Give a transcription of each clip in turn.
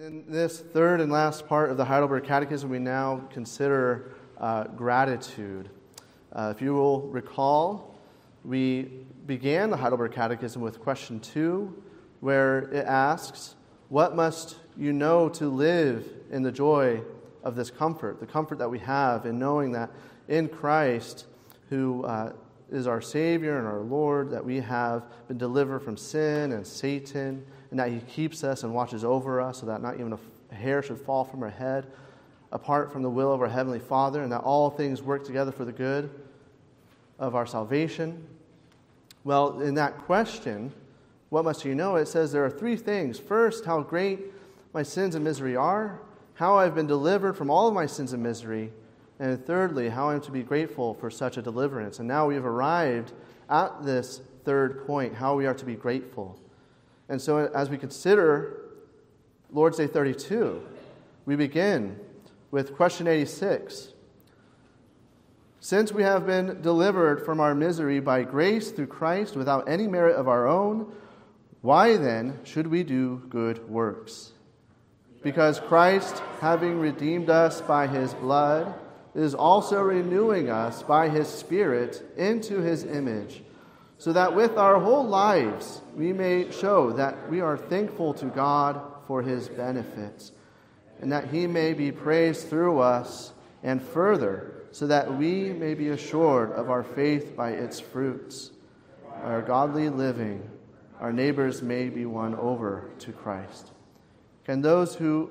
In this third and last part of the Heidelberg Catechism, we now consider uh, gratitude. Uh, if you will recall, we began the Heidelberg Catechism with question two, where it asks, What must you know to live in the joy of this comfort, the comfort that we have in knowing that in Christ, who uh, is our Savior and our Lord, that we have been delivered from sin and Satan, and that He keeps us and watches over us so that not even a hair should fall from our head apart from the will of our Heavenly Father, and that all things work together for the good of our salvation. Well, in that question, what must you know? It says there are three things. First, how great my sins and misery are, how I've been delivered from all of my sins and misery, and thirdly, how I'm to be grateful for such a deliverance. And now we have arrived at this third point how we are to be grateful. And so, as we consider Lord's Day 32, we begin with question 86. Since we have been delivered from our misery by grace through Christ without any merit of our own, why then should we do good works? Because Christ, having redeemed us by his blood, is also renewing us by his Spirit into his image, so that with our whole lives we may show that we are thankful to God for his benefits, and that he may be praised through us, and further, so that we may be assured of our faith by its fruits. By our godly living, our neighbors may be won over to Christ. Can those who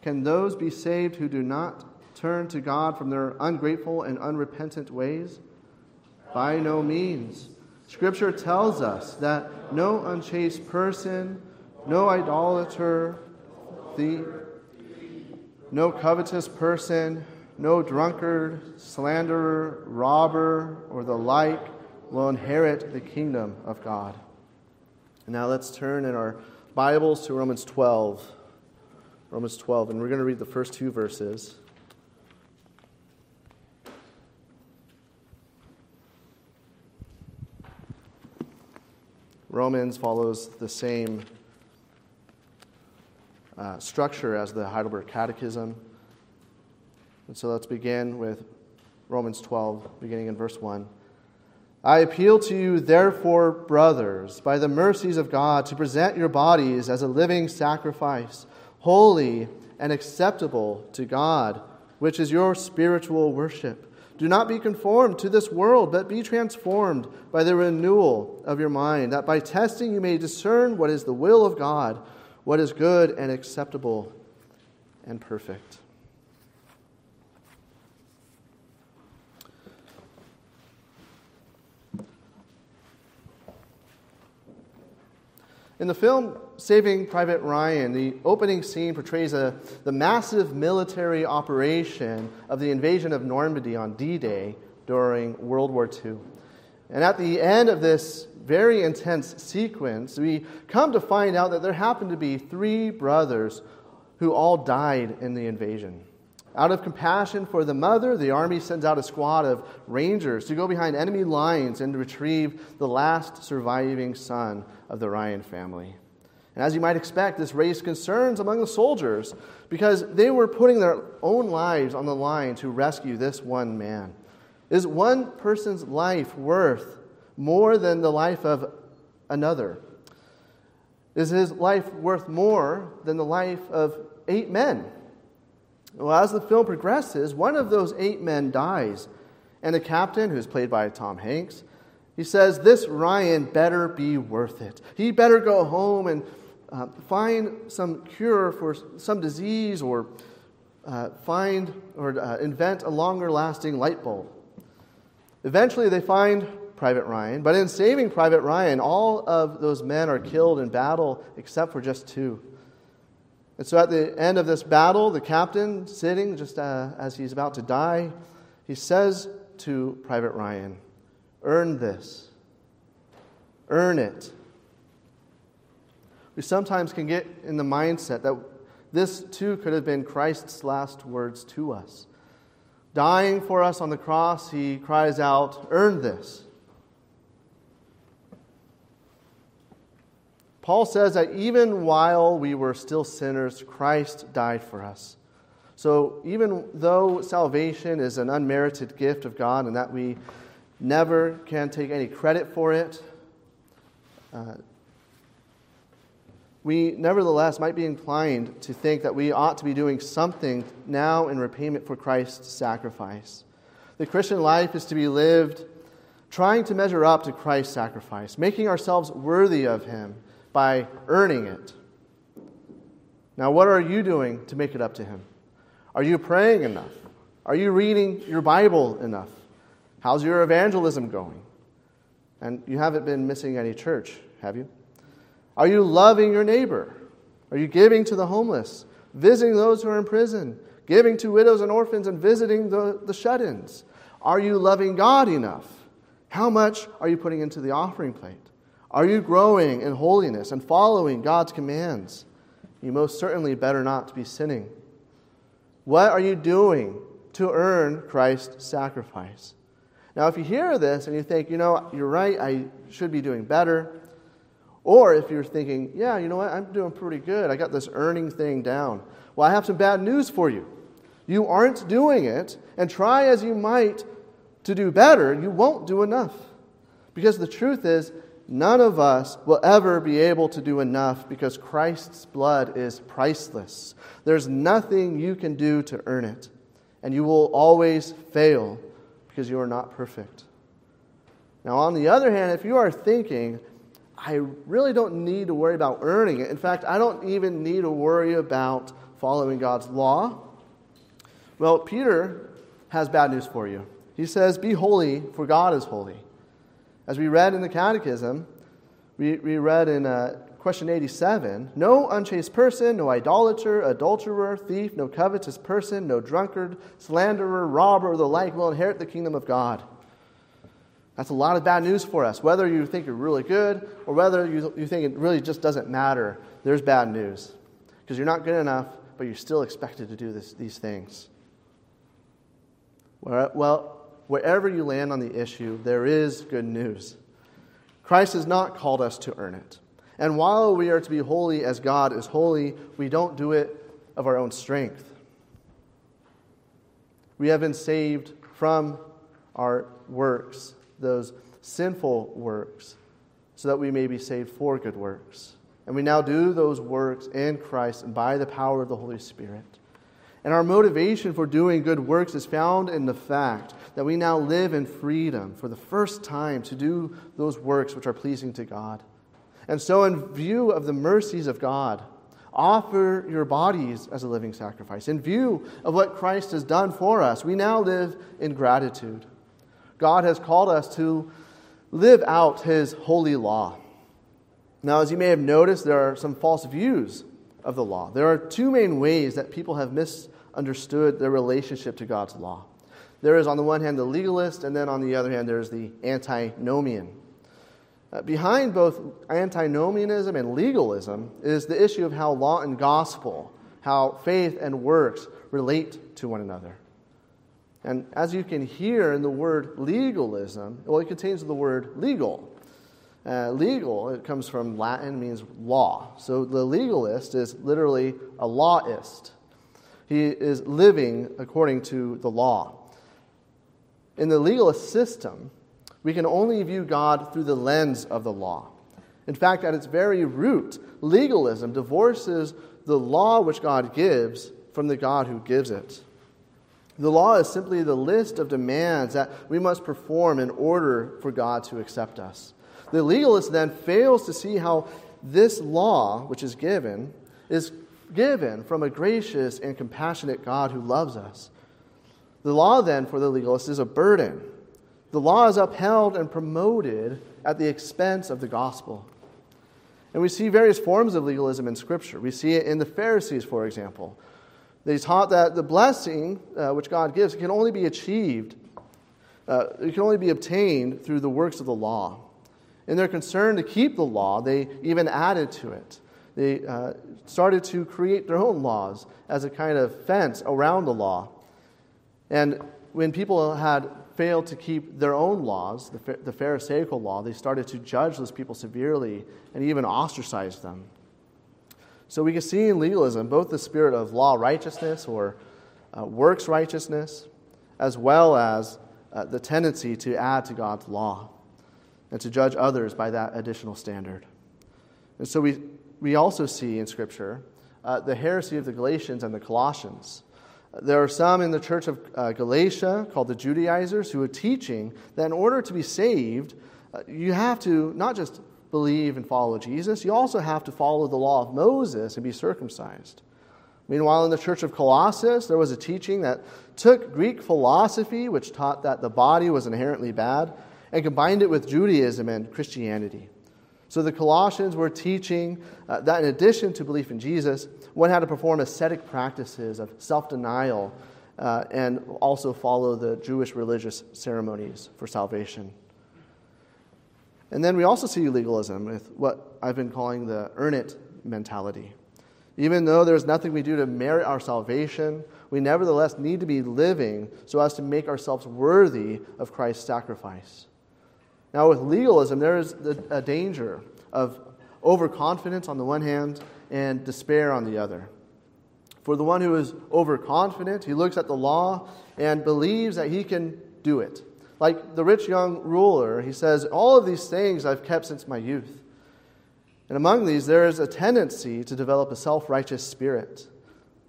can those be saved who do not turn to God from their ungrateful and unrepentant ways? By no means. Scripture tells us that no unchaste person, no idolater, thief, no covetous person, no drunkard, slanderer, robber, or the like will inherit the kingdom of God. Now let's turn in our Bibles to Romans 12. Romans 12, and we're going to read the first two verses. Romans follows the same uh, structure as the Heidelberg Catechism. And so let's begin with Romans 12, beginning in verse 1. I appeal to you, therefore, brothers, by the mercies of God, to present your bodies as a living sacrifice, holy and acceptable to God, which is your spiritual worship. Do not be conformed to this world, but be transformed by the renewal of your mind, that by testing you may discern what is the will of God, what is good and acceptable and perfect. In the film Saving Private Ryan, the opening scene portrays a, the massive military operation of the invasion of Normandy on D Day during World War II. And at the end of this very intense sequence, we come to find out that there happened to be three brothers who all died in the invasion. Out of compassion for the mother, the army sends out a squad of rangers to go behind enemy lines and retrieve the last surviving son of the Ryan family. And as you might expect, this raised concerns among the soldiers because they were putting their own lives on the line to rescue this one man. Is one person's life worth more than the life of another? Is his life worth more than the life of eight men? Well, as the film progresses, one of those eight men dies, and the captain, who's played by Tom Hanks, he says, This Ryan better be worth it. He better go home and uh, find some cure for some disease or uh, find or uh, invent a longer lasting light bulb. Eventually, they find Private Ryan, but in saving Private Ryan, all of those men are killed in battle except for just two. And so at the end of this battle, the captain, sitting just uh, as he's about to die, he says to Private Ryan, Earn this. Earn it. We sometimes can get in the mindset that this too could have been Christ's last words to us. Dying for us on the cross, he cries out, Earn this. Paul says that even while we were still sinners, Christ died for us. So even though salvation is an unmerited gift of God and that we never can take any credit for it, uh, we nevertheless might be inclined to think that we ought to be doing something now in repayment for Christ's sacrifice. The Christian life is to be lived trying to measure up to Christ's sacrifice, making ourselves worthy of Him by earning it. Now, what are you doing to make it up to Him? Are you praying enough? Are you reading your Bible enough? How's your evangelism going? And you haven't been missing any church, have you? Are you loving your neighbor? Are you giving to the homeless, visiting those who are in prison, giving to widows and orphans, and visiting the, the shut ins? Are you loving God enough? How much are you putting into the offering plate? Are you growing in holiness and following God's commands? You most certainly better not be sinning. What are you doing to earn Christ's sacrifice? Now, if you hear this and you think, you know, you're right, I should be doing better, or if you're thinking, yeah, you know what, I'm doing pretty good, I got this earning thing down, well, I have some bad news for you. You aren't doing it, and try as you might to do better, you won't do enough. Because the truth is, none of us will ever be able to do enough because Christ's blood is priceless. There's nothing you can do to earn it, and you will always fail because you are not perfect. Now, on the other hand, if you are thinking, I really don't need to worry about earning it, in fact, I don't even need to worry about following God's law, well, Peter has bad news for you. He says, Be holy, for God is holy. As we read in the Catechism, we, we read in uh, question 87 No unchaste person, no idolater, adulterer, thief, no covetous person, no drunkard, slanderer, robber, or the like will inherit the kingdom of God. That's a lot of bad news for us. Whether you think you're really good or whether you, you think it really just doesn't matter, there's bad news. Because you're not good enough, but you're still expected to do this, these things. Well, wherever you land on the issue, there is good news. Christ has not called us to earn it. And while we are to be holy as God is holy, we don't do it of our own strength. We have been saved from our works, those sinful works, so that we may be saved for good works. And we now do those works in Christ and by the power of the Holy Spirit. And our motivation for doing good works is found in the fact that we now live in freedom for the first time to do those works which are pleasing to God. And so, in view of the mercies of God, offer your bodies as a living sacrifice. In view of what Christ has done for us, we now live in gratitude. God has called us to live out his holy law. Now, as you may have noticed, there are some false views of the law. There are two main ways that people have misunderstood their relationship to God's law. There is, on the one hand, the legalist, and then on the other hand, there's the antinomian. Uh, behind both antinomianism and legalism is the issue of how law and gospel, how faith and works relate to one another. And as you can hear in the word legalism, well, it contains the word legal. Uh, legal, it comes from Latin, means law. So the legalist is literally a lawist. He is living according to the law. In the legalist system, we can only view God through the lens of the law. In fact, at its very root, legalism divorces the law which God gives from the God who gives it. The law is simply the list of demands that we must perform in order for God to accept us. The legalist then fails to see how this law, which is given, is given from a gracious and compassionate God who loves us. The law, then, for the legalist is a burden. The law is upheld and promoted at the expense of the gospel. And we see various forms of legalism in Scripture. We see it in the Pharisees, for example. They taught that the blessing uh, which God gives can only be achieved, uh, it can only be obtained through the works of the law. In their concern to keep the law, they even added to it. They uh, started to create their own laws as a kind of fence around the law. And when people had failed to keep their own laws, the, the Pharisaical law, they started to judge those people severely and even ostracize them. So we can see in legalism both the spirit of law righteousness or uh, works righteousness, as well as uh, the tendency to add to God's law and to judge others by that additional standard. And so we, we also see in Scripture uh, the heresy of the Galatians and the Colossians. There are some in the church of uh, Galatia called the Judaizers who are teaching that in order to be saved, uh, you have to not just believe and follow Jesus, you also have to follow the law of Moses and be circumcised. Meanwhile, in the church of Colossus, there was a teaching that took Greek philosophy, which taught that the body was inherently bad, and combined it with Judaism and Christianity. So the Colossians were teaching uh, that in addition to belief in Jesus, one had to perform ascetic practices of self denial uh, and also follow the Jewish religious ceremonies for salvation. And then we also see legalism with what I've been calling the earn it mentality. Even though there's nothing we do to merit our salvation, we nevertheless need to be living so as to make ourselves worthy of Christ's sacrifice. Now, with legalism, there is a danger of overconfidence on the one hand and despair on the other. For the one who is overconfident, he looks at the law and believes that he can do it. Like the rich young ruler, he says, All of these things I've kept since my youth. And among these, there is a tendency to develop a self righteous spirit.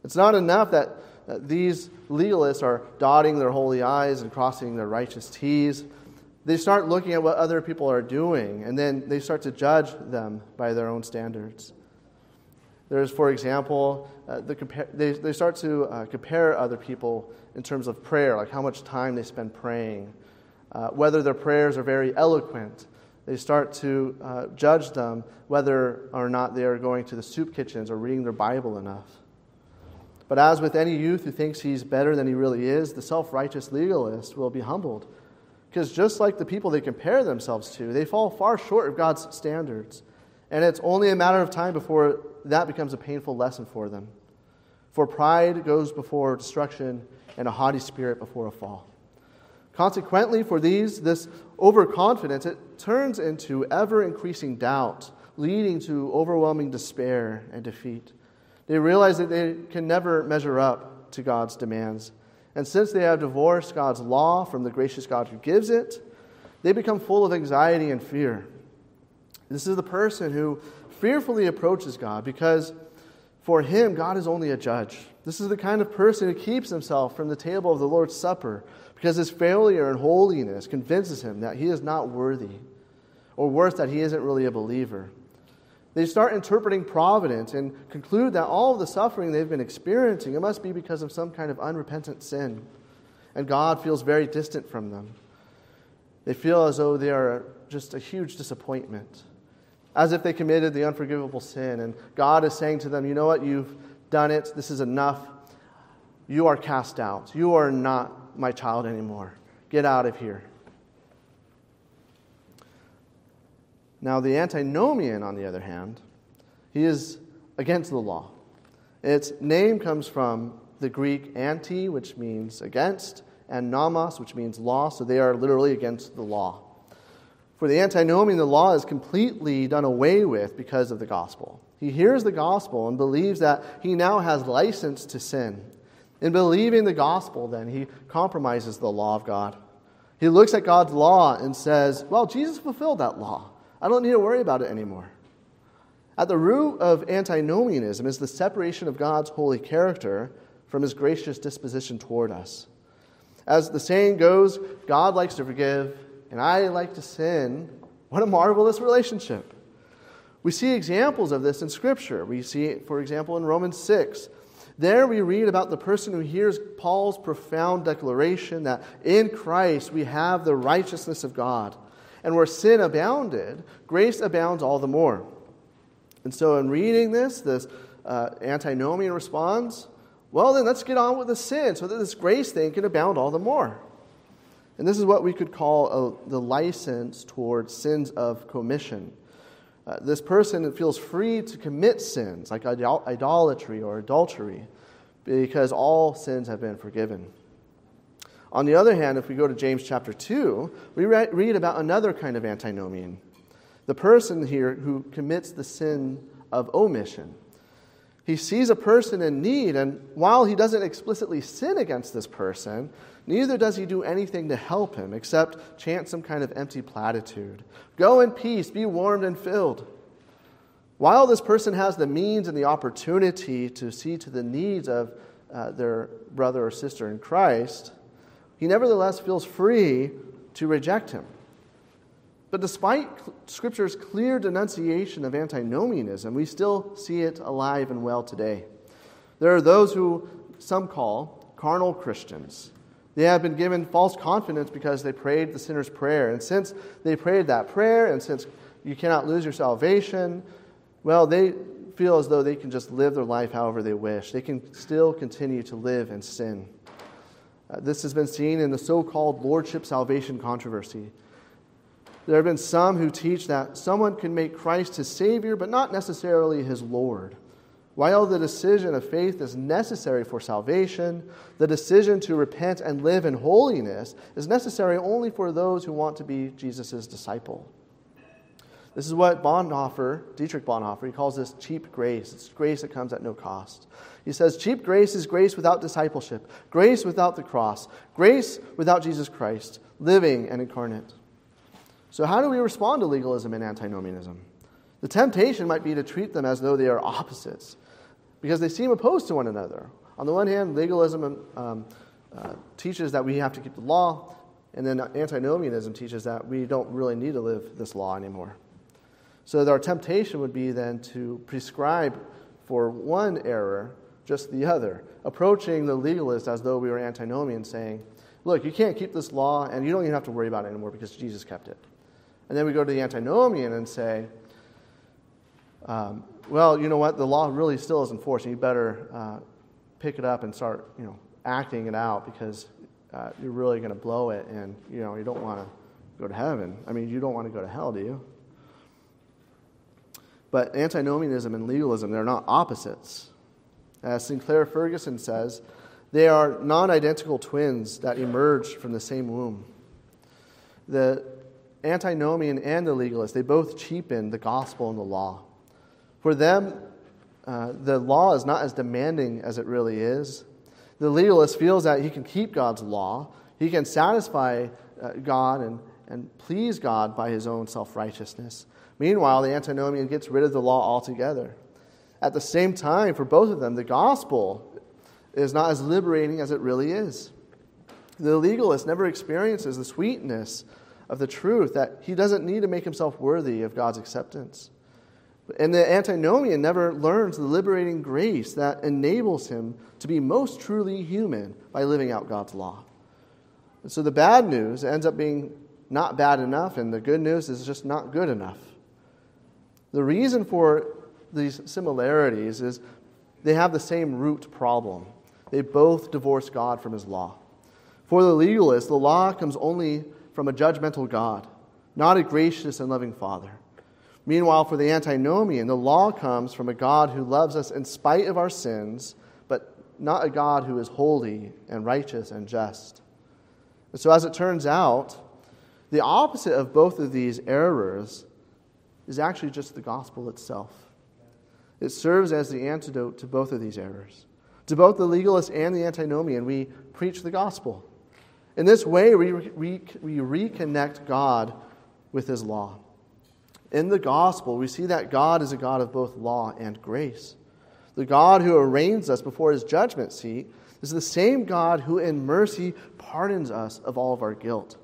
It's not enough that these legalists are dotting their holy I's and crossing their righteous T's. They start looking at what other people are doing, and then they start to judge them by their own standards. There's, for example, uh, the they, they start to uh, compare other people in terms of prayer, like how much time they spend praying, uh, whether their prayers are very eloquent. They start to uh, judge them whether or not they are going to the soup kitchens or reading their Bible enough. But as with any youth who thinks he's better than he really is, the self righteous legalist will be humbled. Because just like the people they compare themselves to, they fall far short of God's standards. And it's only a matter of time before that becomes a painful lesson for them. For pride goes before destruction, and a haughty spirit before a fall. Consequently, for these, this overconfidence, it turns into ever increasing doubt, leading to overwhelming despair and defeat. They realize that they can never measure up to God's demands. And since they have divorced God's law from the gracious God who gives it, they become full of anxiety and fear. This is the person who fearfully approaches God because for him, God is only a judge. This is the kind of person who keeps himself from the table of the Lord's Supper because his failure in holiness convinces him that he is not worthy, or worse, that he isn't really a believer. They start interpreting providence and conclude that all of the suffering they've been experiencing it must be because of some kind of unrepentant sin, and God feels very distant from them. They feel as though they are just a huge disappointment, as if they committed the unforgivable sin, and God is saying to them, "You know what? You've done it. This is enough. You are cast out. You are not my child anymore. Get out of here. Now, the antinomian, on the other hand, he is against the law. Its name comes from the Greek anti, which means against, and nomos, which means law, so they are literally against the law. For the antinomian, the law is completely done away with because of the gospel. He hears the gospel and believes that he now has license to sin. In believing the gospel, then, he compromises the law of God. He looks at God's law and says, Well, Jesus fulfilled that law. I don't need to worry about it anymore. At the root of antinomianism is the separation of God's holy character from his gracious disposition toward us. As the saying goes, God likes to forgive, and I like to sin. What a marvelous relationship. We see examples of this in Scripture. We see, for example, in Romans 6, there we read about the person who hears Paul's profound declaration that in Christ we have the righteousness of God. And where sin abounded, grace abounds all the more. And so, in reading this, this uh, antinomian responds, Well, then let's get on with the sin so that this grace thing can abound all the more. And this is what we could call a, the license towards sins of commission. Uh, this person feels free to commit sins like idol- idolatry or adultery because all sins have been forgiven. On the other hand, if we go to James chapter 2, we read about another kind of antinomian. The person here who commits the sin of omission. He sees a person in need, and while he doesn't explicitly sin against this person, neither does he do anything to help him except chant some kind of empty platitude. Go in peace, be warmed and filled. While this person has the means and the opportunity to see to the needs of uh, their brother or sister in Christ, he nevertheless feels free to reject him. But despite Scripture's clear denunciation of antinomianism, we still see it alive and well today. There are those who some call carnal Christians. They have been given false confidence because they prayed the sinner's prayer. And since they prayed that prayer, and since you cannot lose your salvation, well, they feel as though they can just live their life however they wish. They can still continue to live in sin. Uh, this has been seen in the so called Lordship salvation controversy. There have been some who teach that someone can make Christ his Savior, but not necessarily his Lord. While the decision of faith is necessary for salvation, the decision to repent and live in holiness is necessary only for those who want to be Jesus' disciple. This is what Bonhoeffer, Dietrich Bonhoeffer, he calls this cheap grace. It's grace that comes at no cost. He says, cheap grace is grace without discipleship, grace without the cross, grace without Jesus Christ, living and incarnate. So, how do we respond to legalism and antinomianism? The temptation might be to treat them as though they are opposites, because they seem opposed to one another. On the one hand, legalism um, uh, teaches that we have to keep the law, and then antinomianism teaches that we don't really need to live this law anymore. So our temptation would be then to prescribe for one error just the other, approaching the legalist as though we were antinomian, saying, Look, you can't keep this law, and you don't even have to worry about it anymore because Jesus kept it. And then we go to the antinomian and say, um, Well, you know what? The law really still is enforced, and you better uh, pick it up and start, you know, acting it out because uh, you're really going to blow it, and you know you don't want to go to heaven. I mean, you don't want to go to hell, do you? But antinomianism and legalism, they're not opposites. As Sinclair Ferguson says, they are non identical twins that emerged from the same womb. The antinomian and the legalist, they both cheapen the gospel and the law. For them, uh, the law is not as demanding as it really is. The legalist feels that he can keep God's law, he can satisfy uh, God and, and please God by his own self righteousness. Meanwhile, the antinomian gets rid of the law altogether. At the same time, for both of them, the gospel is not as liberating as it really is. The legalist never experiences the sweetness of the truth that he doesn't need to make himself worthy of God's acceptance. And the antinomian never learns the liberating grace that enables him to be most truly human by living out God's law. And so the bad news ends up being not bad enough, and the good news is just not good enough. The reason for these similarities is they have the same root problem. They both divorce God from his law. For the legalist, the law comes only from a judgmental God, not a gracious and loving Father. Meanwhile, for the antinomian, the law comes from a God who loves us in spite of our sins, but not a God who is holy and righteous and just. And so, as it turns out, the opposite of both of these errors is actually just the gospel itself. It serves as the antidote to both of these errors. To both the legalist and the antinomian, we preach the gospel. In this way, we, we, we reconnect God with his law. In the gospel, we see that God is a God of both law and grace. The God who arraigns us before his judgment seat is the same God who, in mercy, pardons us of all of our guilt.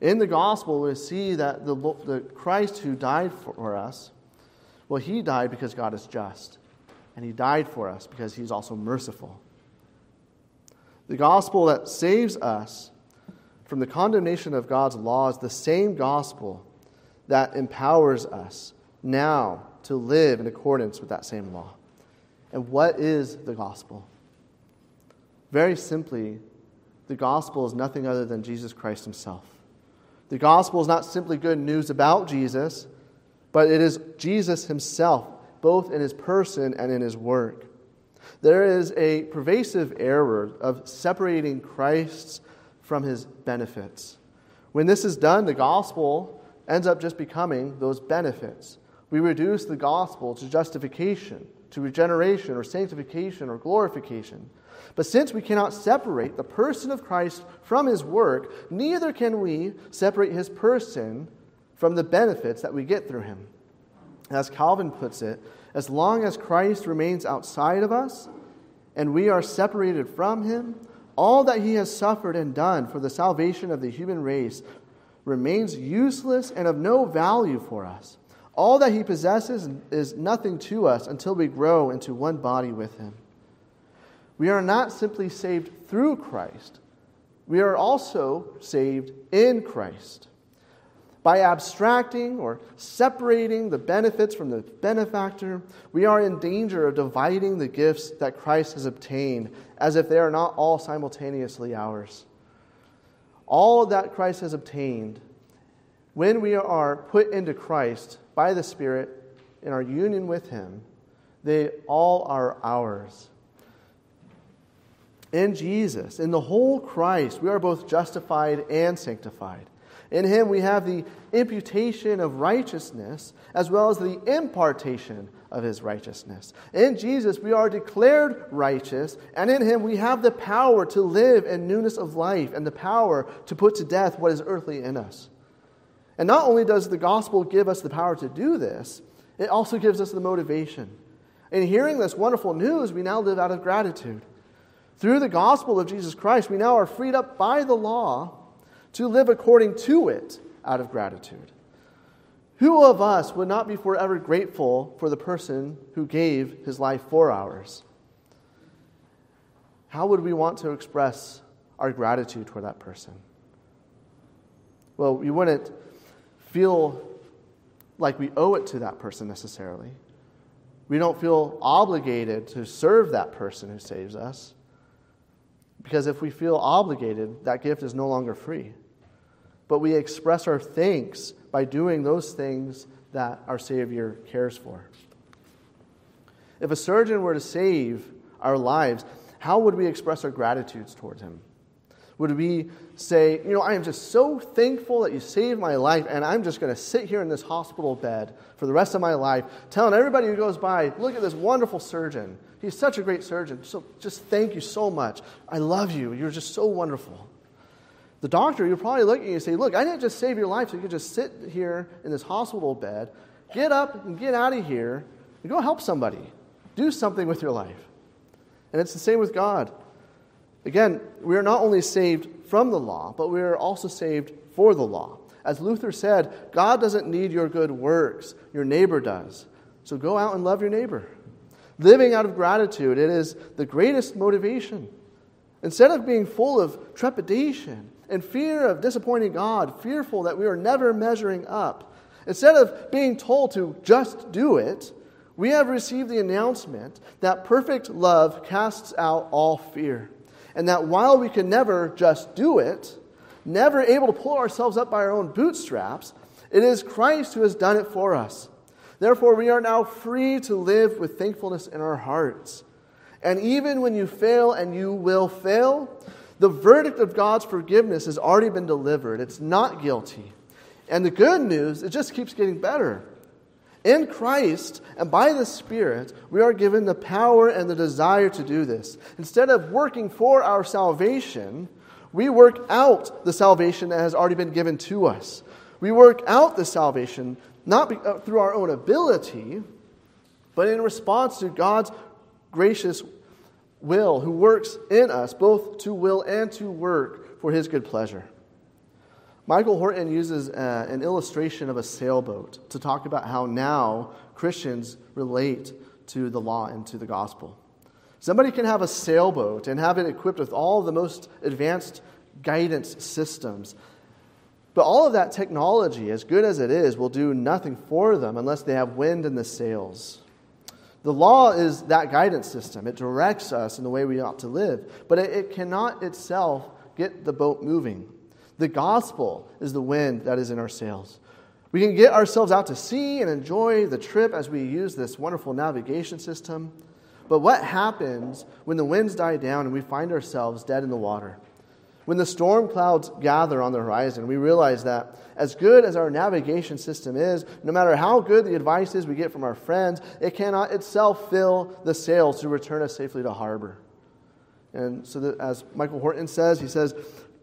In the gospel, we see that the, the Christ who died for us, well, he died because God is just, and he died for us because he's also merciful. The gospel that saves us from the condemnation of God's law is the same gospel that empowers us now to live in accordance with that same law. And what is the gospel? Very simply, the gospel is nothing other than Jesus Christ himself. The gospel is not simply good news about Jesus, but it is Jesus himself, both in his person and in his work. There is a pervasive error of separating Christ from his benefits. When this is done, the gospel ends up just becoming those benefits. We reduce the gospel to justification, to regeneration or sanctification or glorification. But since we cannot separate the person of Christ from his work, neither can we separate his person from the benefits that we get through him. As Calvin puts it, as long as Christ remains outside of us and we are separated from him, all that he has suffered and done for the salvation of the human race remains useless and of no value for us. All that he possesses is nothing to us until we grow into one body with him. We are not simply saved through Christ, we are also saved in Christ. By abstracting or separating the benefits from the benefactor, we are in danger of dividing the gifts that Christ has obtained as if they are not all simultaneously ours. All that Christ has obtained, when we are put into Christ by the Spirit in our union with Him, they all are ours. In Jesus, in the whole Christ, we are both justified and sanctified. In him we have the imputation of righteousness as well as the impartation of his righteousness. In Jesus we are declared righteous, and in him we have the power to live in newness of life and the power to put to death what is earthly in us. And not only does the gospel give us the power to do this, it also gives us the motivation. In hearing this wonderful news, we now live out of gratitude. Through the gospel of Jesus Christ, we now are freed up by the law to live according to it out of gratitude. Who of us would not be forever grateful for the person who gave his life for ours? How would we want to express our gratitude toward that person? Well, we wouldn't feel like we owe it to that person necessarily. We don't feel obligated to serve that person who saves us. Because if we feel obligated, that gift is no longer free. But we express our thanks by doing those things that our Savior cares for. If a surgeon were to save our lives, how would we express our gratitudes towards him? Would we say, you know, I am just so thankful that you saved my life, and I'm just going to sit here in this hospital bed for the rest of my life, telling everybody who goes by, look at this wonderful surgeon. He's such a great surgeon. So just thank you so much. I love you. You're just so wonderful. The doctor, you're probably looking at you and say, Look, I didn't just save your life so you could just sit here in this hospital bed. Get up and get out of here and go help somebody. Do something with your life. And it's the same with God. Again, we are not only saved from the law, but we are also saved for the law. As Luther said, God doesn't need your good works, your neighbor does. So go out and love your neighbor. Living out of gratitude, it is the greatest motivation. Instead of being full of trepidation and fear of disappointing God, fearful that we are never measuring up, instead of being told to just do it, we have received the announcement that perfect love casts out all fear. And that while we can never just do it, never able to pull ourselves up by our own bootstraps, it is Christ who has done it for us. Therefore, we are now free to live with thankfulness in our hearts. And even when you fail, and you will fail, the verdict of God's forgiveness has already been delivered. It's not guilty. And the good news, it just keeps getting better. In Christ and by the Spirit, we are given the power and the desire to do this. Instead of working for our salvation, we work out the salvation that has already been given to us. We work out the salvation not uh, through our own ability, but in response to God's gracious will, who works in us both to will and to work for his good pleasure. Michael Horton uses uh, an illustration of a sailboat to talk about how now Christians relate to the law and to the gospel. Somebody can have a sailboat and have it equipped with all the most advanced guidance systems. But all of that technology, as good as it is, will do nothing for them unless they have wind in the sails. The law is that guidance system. It directs us in the way we ought to live, but it, it cannot itself get the boat moving. The gospel is the wind that is in our sails. We can get ourselves out to sea and enjoy the trip as we use this wonderful navigation system. But what happens when the winds die down and we find ourselves dead in the water? When the storm clouds gather on the horizon, we realize that as good as our navigation system is, no matter how good the advice is we get from our friends, it cannot itself fill the sails to return us safely to harbor. And so, as Michael Horton says, he says,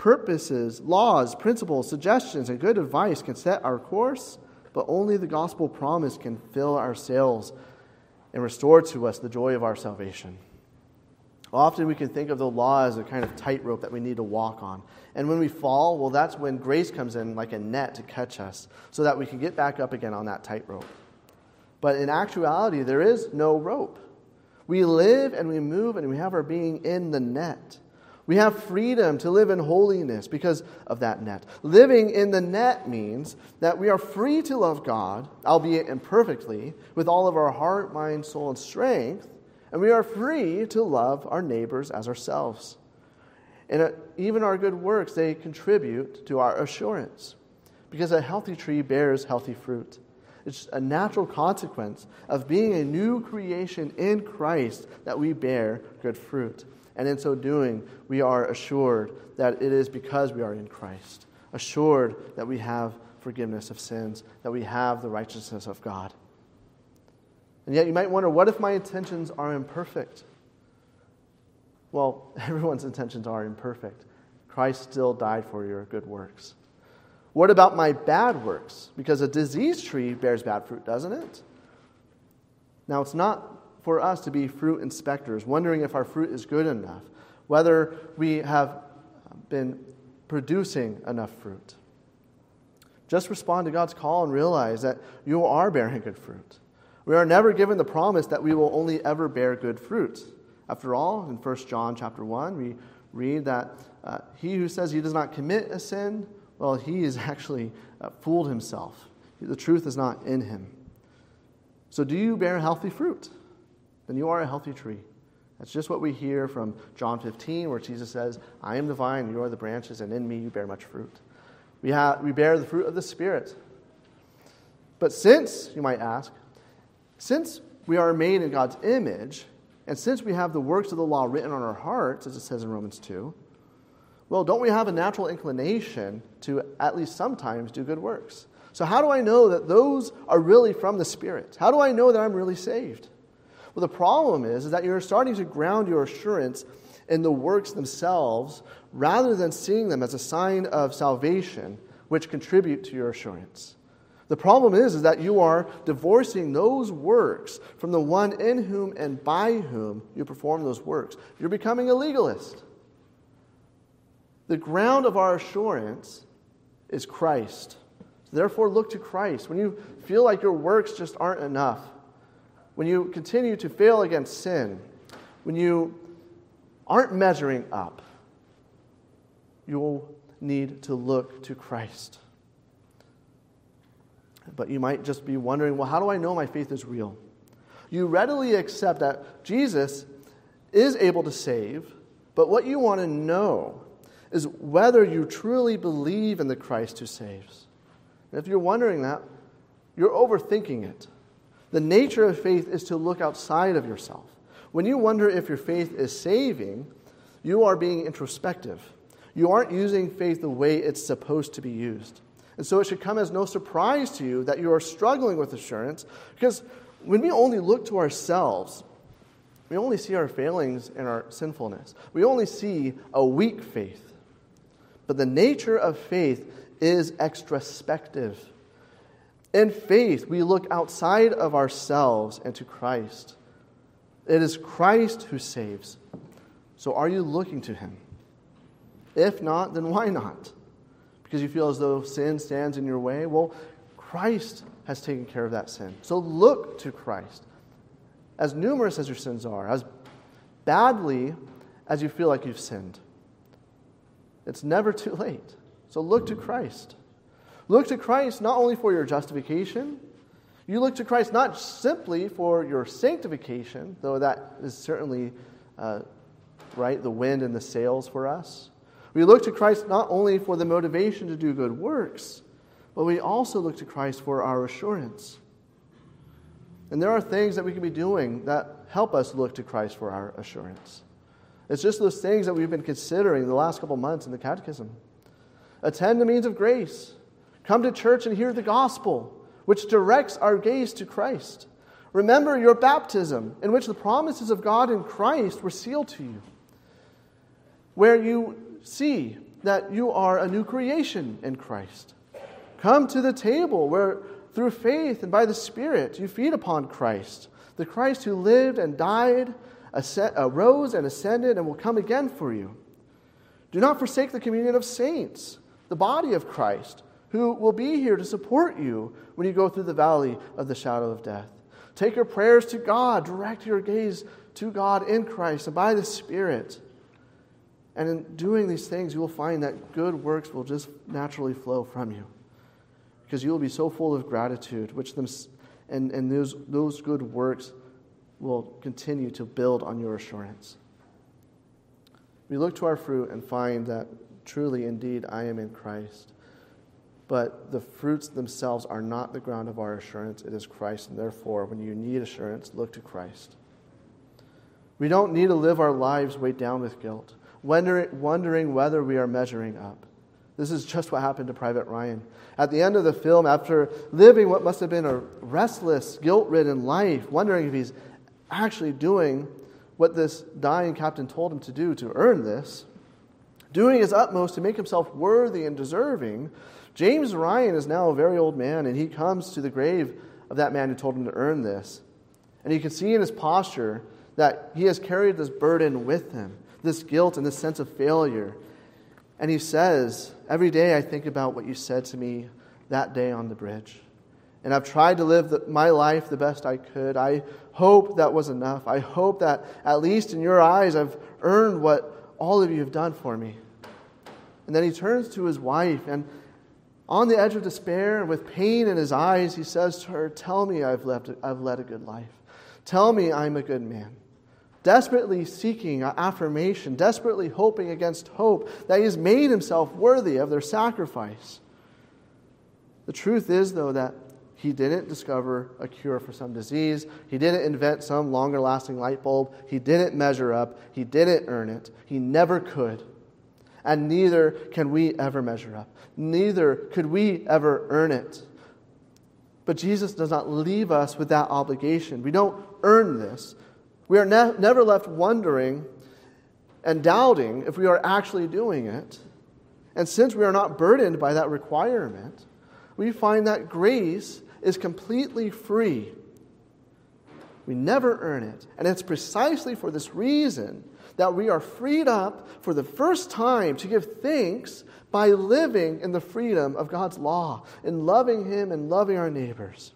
purposes, laws, principles, suggestions, and good advice can set our course, but only the gospel promise can fill our sails and restore to us the joy of our salvation. Often we can think of the law as a kind of tightrope that we need to walk on. And when we fall, well, that's when grace comes in like a net to catch us so that we can get back up again on that tightrope. But in actuality, there is no rope. We live and we move and we have our being in the net. We have freedom to live in holiness because of that net. Living in the net means that we are free to love God, albeit imperfectly, with all of our heart, mind, soul, and strength, and we are free to love our neighbors as ourselves. And uh, even our good works, they contribute to our assurance because a healthy tree bears healthy fruit. It's a natural consequence of being a new creation in Christ that we bear good fruit. And in so doing, we are assured that it is because we are in Christ, assured that we have forgiveness of sins, that we have the righteousness of God. And yet you might wonder what if my intentions are imperfect? Well, everyone's intentions are imperfect. Christ still died for your good works. What about my bad works? Because a diseased tree bears bad fruit, doesn't it? Now, it's not for us to be fruit inspectors, wondering if our fruit is good enough, whether we have been producing enough fruit. Just respond to God's call and realize that you are bearing good fruit. We are never given the promise that we will only ever bear good fruit. After all, in 1 John chapter 1, we read that uh, he who says he does not commit a sin well, he has actually uh, fooled himself. The truth is not in him. So, do you bear healthy fruit? Then you are a healthy tree. That's just what we hear from John 15, where Jesus says, I am the vine, you are the branches, and in me you bear much fruit. We, have, we bear the fruit of the Spirit. But since, you might ask, since we are made in God's image, and since we have the works of the law written on our hearts, as it says in Romans 2, well, don't we have a natural inclination to at least sometimes do good works? So, how do I know that those are really from the Spirit? How do I know that I'm really saved? Well, the problem is, is that you're starting to ground your assurance in the works themselves rather than seeing them as a sign of salvation which contribute to your assurance. The problem is, is that you are divorcing those works from the one in whom and by whom you perform those works. You're becoming a legalist. The ground of our assurance is Christ. Therefore, look to Christ. When you feel like your works just aren't enough, when you continue to fail against sin, when you aren't measuring up, you'll need to look to Christ. But you might just be wondering well, how do I know my faith is real? You readily accept that Jesus is able to save, but what you want to know is whether you truly believe in the Christ who saves. And if you're wondering that, you're overthinking it. The nature of faith is to look outside of yourself. When you wonder if your faith is saving, you are being introspective. You aren't using faith the way it's supposed to be used. And so it should come as no surprise to you that you are struggling with assurance because when we only look to ourselves, we only see our failings and our sinfulness. We only see a weak faith. But the nature of faith is extrospective. In faith, we look outside of ourselves and to Christ. It is Christ who saves. So are you looking to him? If not, then why not? Because you feel as though sin stands in your way? Well, Christ has taken care of that sin. So look to Christ. As numerous as your sins are, as badly as you feel like you've sinned, it's never too late. So look to Christ. Look to Christ not only for your justification, you look to Christ not simply for your sanctification, though that is certainly uh, right, the wind and the sails for us. We look to Christ not only for the motivation to do good works, but we also look to Christ for our assurance. And there are things that we can be doing that help us look to Christ for our assurance. It's just those things that we've been considering the last couple months in the catechism. Attend the means of grace. Come to church and hear the gospel, which directs our gaze to Christ. Remember your baptism, in which the promises of God in Christ were sealed to you, where you see that you are a new creation in Christ. Come to the table where, through faith and by the Spirit, you feed upon Christ, the Christ who lived and died, arose uh, and ascended, and will come again for you. Do not forsake the communion of saints, the body of Christ, who will be here to support you when you go through the valley of the shadow of death. Take your prayers to God, direct your gaze to God in Christ and by the Spirit. And in doing these things, you will find that good works will just naturally flow from you. Because you will be so full of gratitude, which them, and, and those, those good works will continue to build on your assurance. We look to our fruit and find that truly, indeed, I am in Christ. But the fruits themselves are not the ground of our assurance, it is Christ. And therefore, when you need assurance, look to Christ. We don't need to live our lives weighed down with guilt, wondering whether we are measuring up. This is just what happened to Private Ryan. At the end of the film, after living what must have been a restless, guilt ridden life, wondering if he's actually doing what this dying captain told him to do to earn this, doing his utmost to make himself worthy and deserving, James Ryan is now a very old man, and he comes to the grave of that man who told him to earn this. And you can see in his posture that he has carried this burden with him, this guilt and this sense of failure. And he says, Every day I think about what you said to me that day on the bridge. And I've tried to live the, my life the best I could. I hope that was enough. I hope that, at least in your eyes, I've earned what all of you have done for me. And then he turns to his wife, and on the edge of despair, and with pain in his eyes, he says to her, Tell me I've, left, I've led a good life. Tell me I'm a good man. Desperately seeking affirmation, desperately hoping against hope that he has made himself worthy of their sacrifice. The truth is, though, that he didn't discover a cure for some disease. He didn't invent some longer lasting light bulb. He didn't measure up. He didn't earn it. He never could and neither can we ever measure up. Neither could we ever earn it. But Jesus does not leave us with that obligation. We don't earn this. We are ne- never left wondering and doubting if we are actually doing it. And since we are not burdened by that requirement, we find that grace is completely free. We never earn it. And it's precisely for this reason that we are freed up for the first time to give thanks by living in the freedom of God's law, in loving Him and loving our neighbors.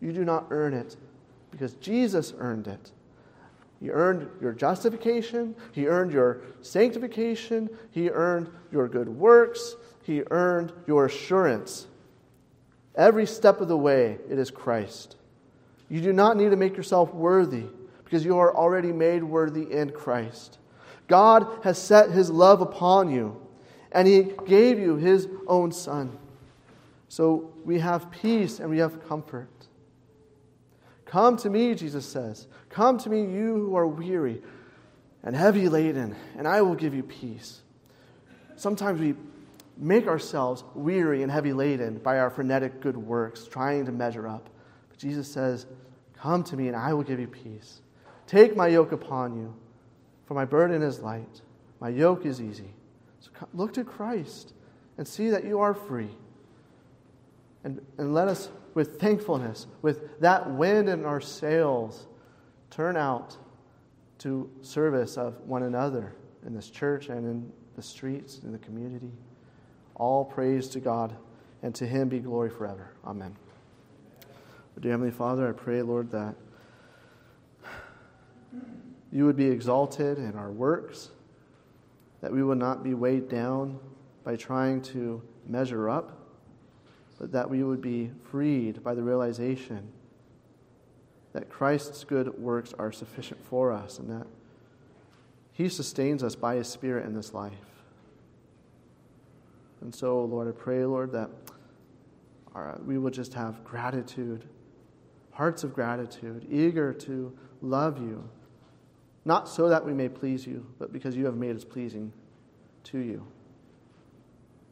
You do not earn it because Jesus earned it. He earned your justification, He earned your sanctification, He earned your good works, He earned your assurance. Every step of the way, it is Christ. You do not need to make yourself worthy because you are already made worthy in Christ. God has set his love upon you, and he gave you his own Son. So we have peace and we have comfort. Come to me, Jesus says. Come to me, you who are weary and heavy laden, and I will give you peace. Sometimes we make ourselves weary and heavy laden by our frenetic good works, trying to measure up. But Jesus says, Come to me, and I will give you peace. Take my yoke upon you, for my burden is light, my yoke is easy. So look to Christ and see that you are free. And, and let us, with thankfulness, with that wind in our sails, turn out to service of one another in this church and in the streets, in the community. All praise to God, and to Him be glory forever. Amen. Dear Heavenly Father, I pray, Lord, that you would be exalted in our works, that we would not be weighed down by trying to measure up, but that we would be freed by the realization that Christ's good works are sufficient for us and that He sustains us by His Spirit in this life. And so, Lord, I pray, Lord, that our, we would just have gratitude, hearts of gratitude, eager to love you not so that we may please you, but because you have made us pleasing to you.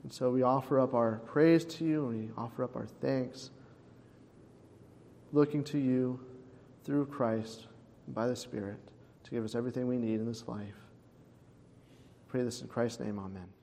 And so we offer up our praise to you and we offer up our thanks, looking to you through Christ and by the Spirit to give us everything we need in this life. Pray this in Christ's name, amen.